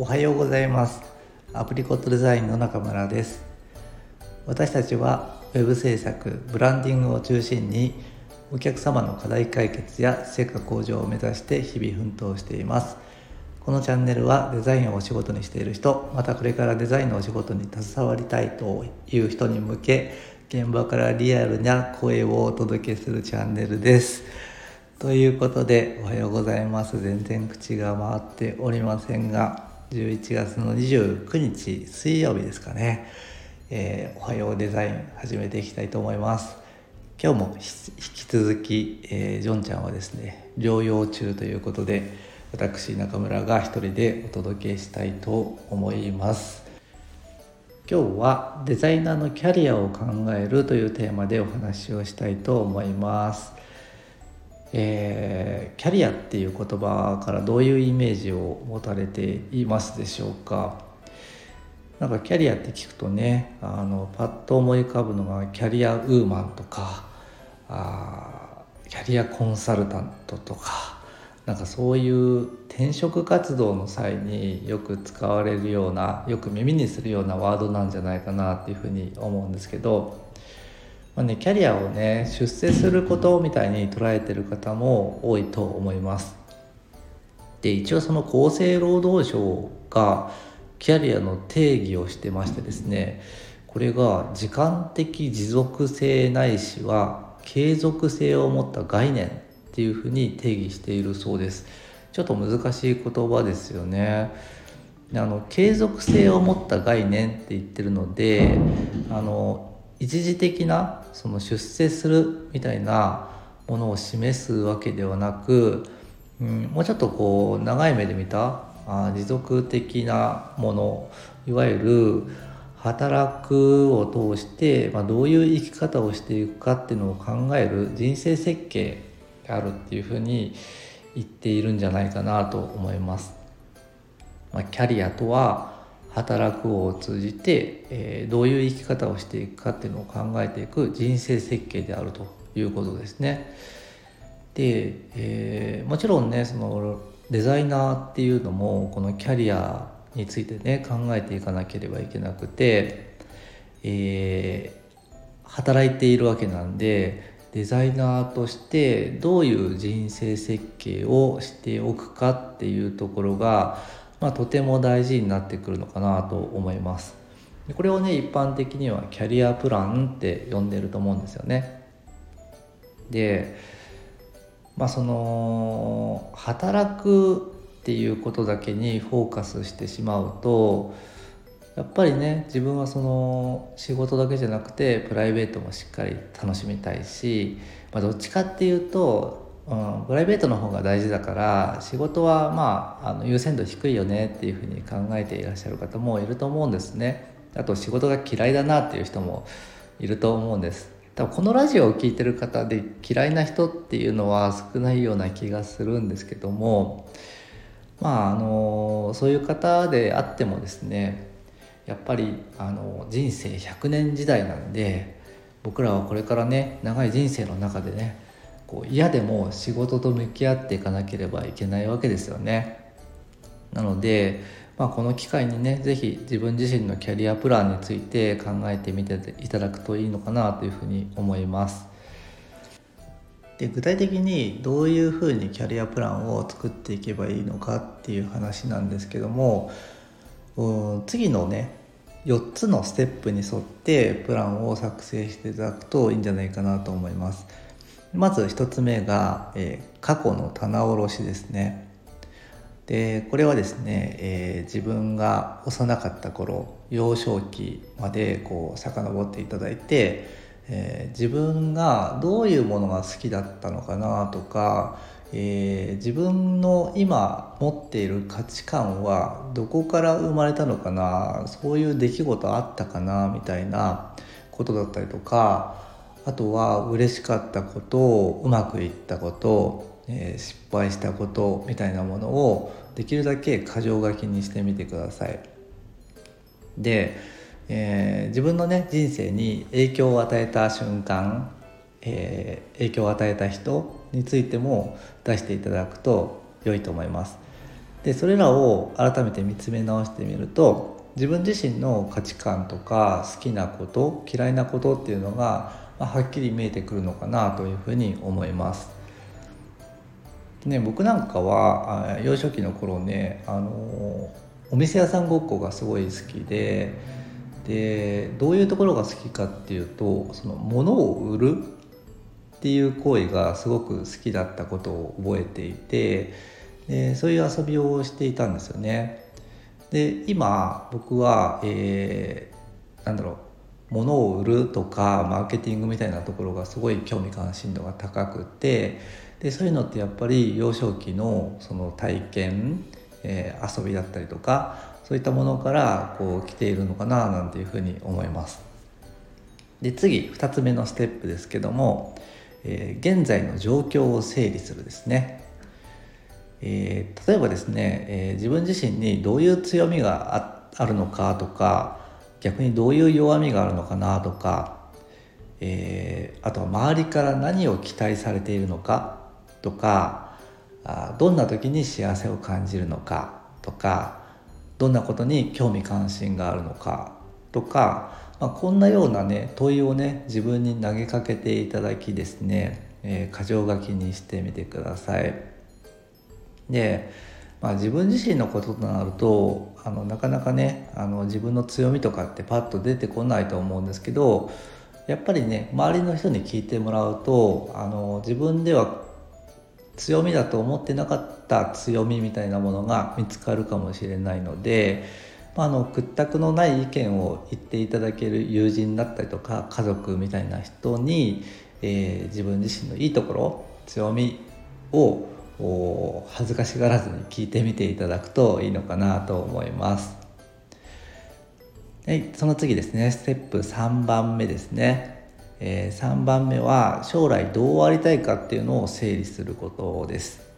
おはようございます。アプリコットデザインの中村です。私たちは web 制作ブランディングを中心にお客様の課題解決や成果向上を目指して日々奮闘しています。このチャンネルはデザインをお仕事にしている人またこれからデザインのお仕事に携わりたいという人に向け現場からリアルな声をお届けするチャンネルです。ということでおはようございます。全然口が回っておりませんが11月の29日水曜日ですかね、えー、おはようデザイン始めていきたいと思います。今日も引き続き、えー、ジョンちゃんはですね療養中ということで私中村が一人でお届けしたいと思います。今日はデザイナーのキャリアを考えるというテーマでお話をしたいと思います。えー、キャリアっていう言葉からどういうイメージを持たれていますでしょうか？なんかキャリアって聞くとねあのパッと思い浮かぶのがキャリアウーマンとかあキャリアコンサルタントとかなんかそういう転職活動の際によく使われるようなよく耳にするようなワードなんじゃないかなっていうふうに思うんですけどまあね、キャリアをね出世することみたいに捉えてる方も多いと思います。で一応その厚生労働省がキャリアの定義をしてましてですねこれが時間的持続性ないしは継続性を持った概念っていうふうに定義しているそうです。ちょっと難しい言葉ですよね。あの継続性を持った概念って言ってるのであの一時的なその出世するみたいなものを示すわけではなく、うん、もうちょっとこう長い目で見たあ持続的なものいわゆる働くを通して、まあ、どういう生き方をしていくかっていうのを考える人生設計であるっていうふうに言っているんじゃないかなと思います。まあ、キャリアとは働くを通じて、えー、どういう生き方をしていくかっていうのを考えていく人生設計であるということですね。で、えー、もちろんねそのデザイナーっていうのもこのキャリアについてね考えていかなければいけなくて、えー、働いているわけなんでデザイナーとしてどういう人生設計をしておくかっていうところがまあ、とても大事になってくるのかなと思います。これをね一般的にはキャリアプランって呼んでると思うんですよね。でまあその働くっていうことだけにフォーカスしてしまうとやっぱりね自分はその仕事だけじゃなくてプライベートもしっかり楽しみたいし、まあ、どっちかっていうとうん、プライベートの方が大事だから仕事はまああの優先度低いよねっていうふうに考えていらっしゃる方もいると思うんですね。あと仕事が嫌いだなっていう人もいると思うんです。多分このラジオを聴いてる方で嫌いな人っていうのは少ないような気がするんですけどもまああのそういう方であってもですねやっぱりあの人生100年時代なんで僕らはこれからね長い人生の中でねこう嫌でも仕事と向き合っていかなければいけないわけですよね。なので、まあ、この機会にね是非自分自身のキャリアプランについて考えてみていただくといいのかなというふうに思います。で具体的にどういうふうにキャリアプランを作っていけばいいのかっていう話なんですけども次のね4つのステップに沿ってプランを作成していただくといいんじゃないかなと思います。まず1つ目が、えー、過去の棚卸しですね。でこれはですね、えー、自分が幼かった頃幼少期までこう遡っていただいて、えー、自分がどういうものが好きだったのかなとか、えー、自分の今持っている価値観はどこから生まれたのかなそういう出来事あったかなみたいなことだったりとかあとは嬉しかったことうまくいったこと、えー、失敗したことみたいなものをできるだけ箇条書きにしてみてください。で、えー、自分のね人生に影響を与えた瞬間、えー、影響を与えた人についても出していただくと良いと思います。でそれらを改めて見つめ直してみると自分自身の価値観とか好きなこと嫌いなことっていうのが、はっきり見えてくるのかなというふうに思います。ね、僕なんかは幼少期の頃ねあのお店屋さんごっこがすごい好きででどういうところが好きかっていうとその物を売るっていう行為がすごく好きだったことを覚えていてでそういう遊びをしていたんですよね。で今僕は、えー、なんだろう物を売るとかマーケティングみたいなところがすごい興味関心度が高くてでそういうのってやっぱり幼少期のその体験、えー、遊びだったりとかそういったものからこう来ているのかななんていうふうに思います。で次2つ目のステップですけども、えー、現在の状況を整理するですね。えー、例えばですね、えー、自分自身にどういう強みがあるのかとか逆にどういう弱みがあるのかなとか、えー、あとは周りから何を期待されているのかとかあどんな時に幸せを感じるのかとかどんなことに興味関心があるのかとか、まあ、こんなようなね問いをね自分に投げかけていただきですね、えー、箇条書きにしてみてください。で、まあ、自分自身のこととなるとあのなかなかねあの自分の強みとかってパッと出てこないと思うんですけどやっぱりね周りの人に聞いてもらうとあの自分では強みだと思ってなかった強みみたいなものが見つかるかもしれないので、まあ、あの屈託のない意見を言っていただける友人だったりとか家族みたいな人に、えー、自分自身のいいところ強みを恥ずかしがらずに聞いてみていただくといいのかなと思います。はい、その次ですね。ステップ3番目ですね、えー、3番目は将来どうありたいかっていうのを整理することです。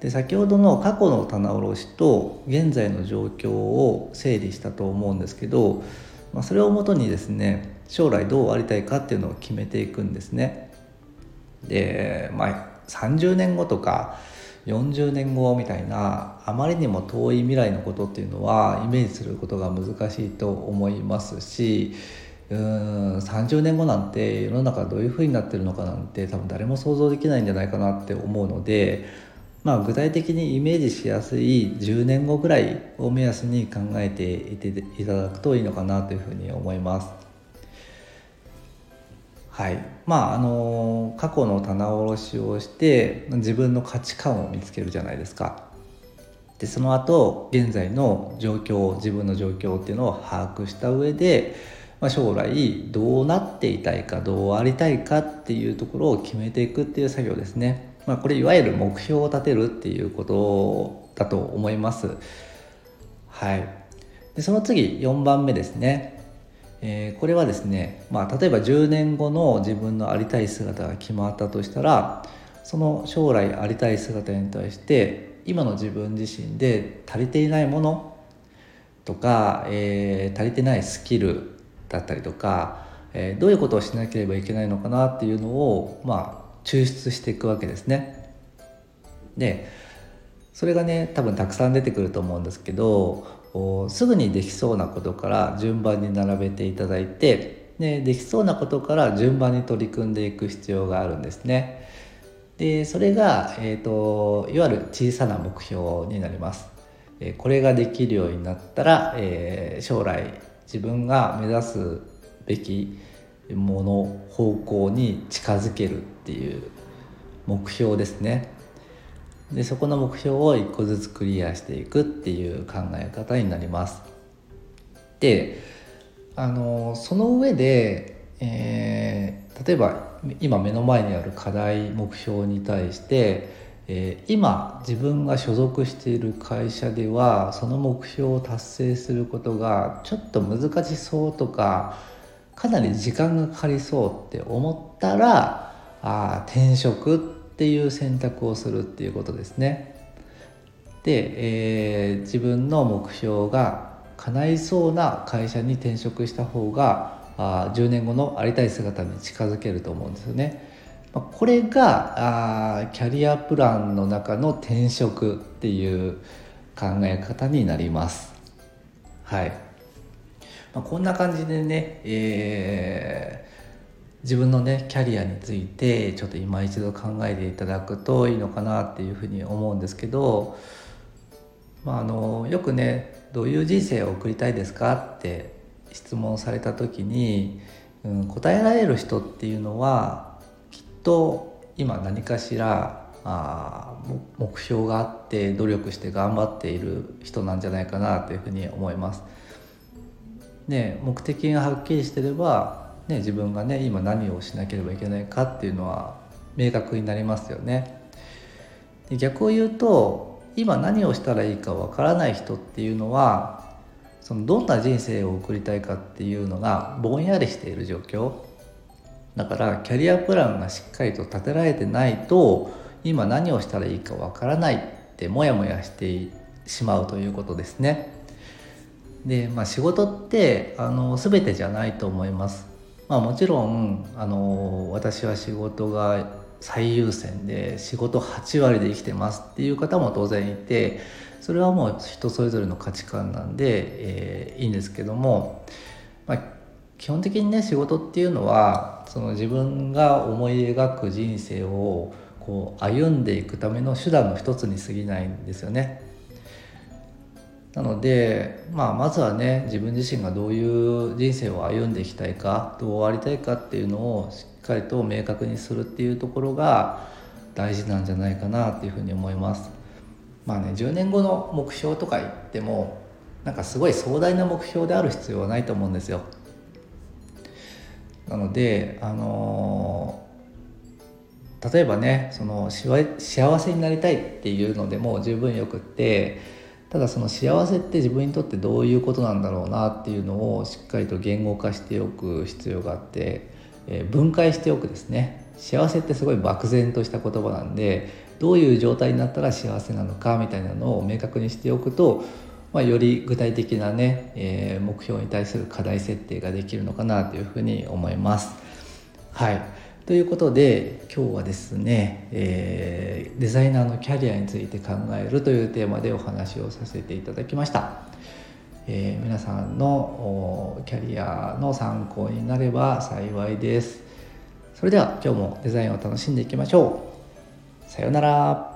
で先ほどの過去の棚卸しと現在の状況を整理したと思うんですけど、まあ、それをもとにですね将来どうありたいかっていうのを決めていくんですね。でまあ30年後とか40年後みたいなあまりにも遠い未来のことっていうのはイメージすることが難しいと思いますしうーん30年後なんて世の中どういうふうになってるのかなんて多分誰も想像できないんじゃないかなって思うので、まあ、具体的にイメージしやすい10年後ぐらいを目安に考えていていただくといいのかなというふうに思います。はい。まああの過去の棚卸しをして自分の価値観を見つけるじゃないですか。でその後現在の状況自分の状況っていうのを把握した上で、まあ、将来どうなっていたいかどうありたいかっていうところを決めていくっていう作業ですね、まあ、これいわゆる目標を立てるっていうことだと思います。はい。でその次4番目ですね。えー、これはですね、まあ、例えば10年後の自分のありたい姿が決まったとしたらその将来ありたい姿に対して今の自分自身で足りていないものとか、えー、足りてないスキルだったりとか、えー、どういうことをしなければいけないのかなっていうのを、まあ、抽出していくわけですね。でそれがね多分たくさん出てくると思うんですけどすぐにできそうなことから順番に並べていただいてでできそうなことから順番に取り組んでいく必要があるんですね。でそれが、えーと、いわゆる小さな目標になります。これができるようになったら、えー、将来自分が目指すべきもの方向に近づけるっていう目標ですね。でそこの目標を1個ずつクリアしていくっていう考え方になります。であのその上で、えー、例えば今目の前にある課題目標に対して、えー、今自分が所属している会社ではその目標を達成することがちょっと難しそうとかかなり時間がかかりそうって思ったらあ転職ってていう選択をするっていうことですね。で、えー、自分の目標が叶いそうな会社に転職した方があ10年後のありたい姿に近づけると思うんですよね。まこれがあキャリアプランの中の転職っていう考え方になりますはい、まあ、こんな感じでね、えー、自分のねキャリアについてちょっと今一度考えていただくといいのかなっていうふうに思うんですけど、まあ、あのよくねどういう人生を送りたいですかって質問された時に、うん、答えられる人っていうのはきっと今何かしらあ目標があって努力して頑張っている人なんじゃないかなというふうに思います。ね、目的がはっきりしてれば、ね、自分がね今何をしなければいけないかっていうのは明確になりますよね。で逆を言うと今何をしたらいいかわからない人っていうのはそのどんな人生を送りたいかっていうのがぼんやりしている状況だからキャリアプランがしっかりと立てられてないと今何をしたらいいかわからないってモヤモヤしてしまうということですね。で、まあ、仕事ってあの全てじゃないと思います。まあ、もちろんあの私は仕事が最優先で仕事8割で生きてますっていう方も当然いてそれはもう人それぞれの価値観なんで、えー、いいんですけども、まあ、基本的にね仕事っていうのはその自分が思い描く人生をこう歩んでいくための手段の一つに過ぎないんですよね。なので、まあ、まずはね自分自身がどういう人生を歩んでいきたいかどうありたいかっていうのをしっかりと明確にするっていうところが大事なんじゃないかなっていうふうに思います。まあね10年後の目標とか言ってもなんかすごい壮大な目標である必要はないと思うんですよ。なのであの例えばねその幸せになりたいっていうのでも十分よくってただその幸せって自分にとってどういうことなんだろうなっていうのをしっかりと言語化しておく必要があって、えー、分解しておくですね幸せってすごい漠然とした言葉なんでどういう状態になったら幸せなのかみたいなのを明確にしておくと、まあ、より具体的なね、えー、目標に対する課題設定ができるのかなというふうに思います。はいということで今日はですね、えー、デザイナーのキャリアについて考えるというテーマでお話をさせていただきました、えー、皆さんのキャリアの参考になれば幸いです。それでは今日もデザインを楽しんでいきましょう。さようなら。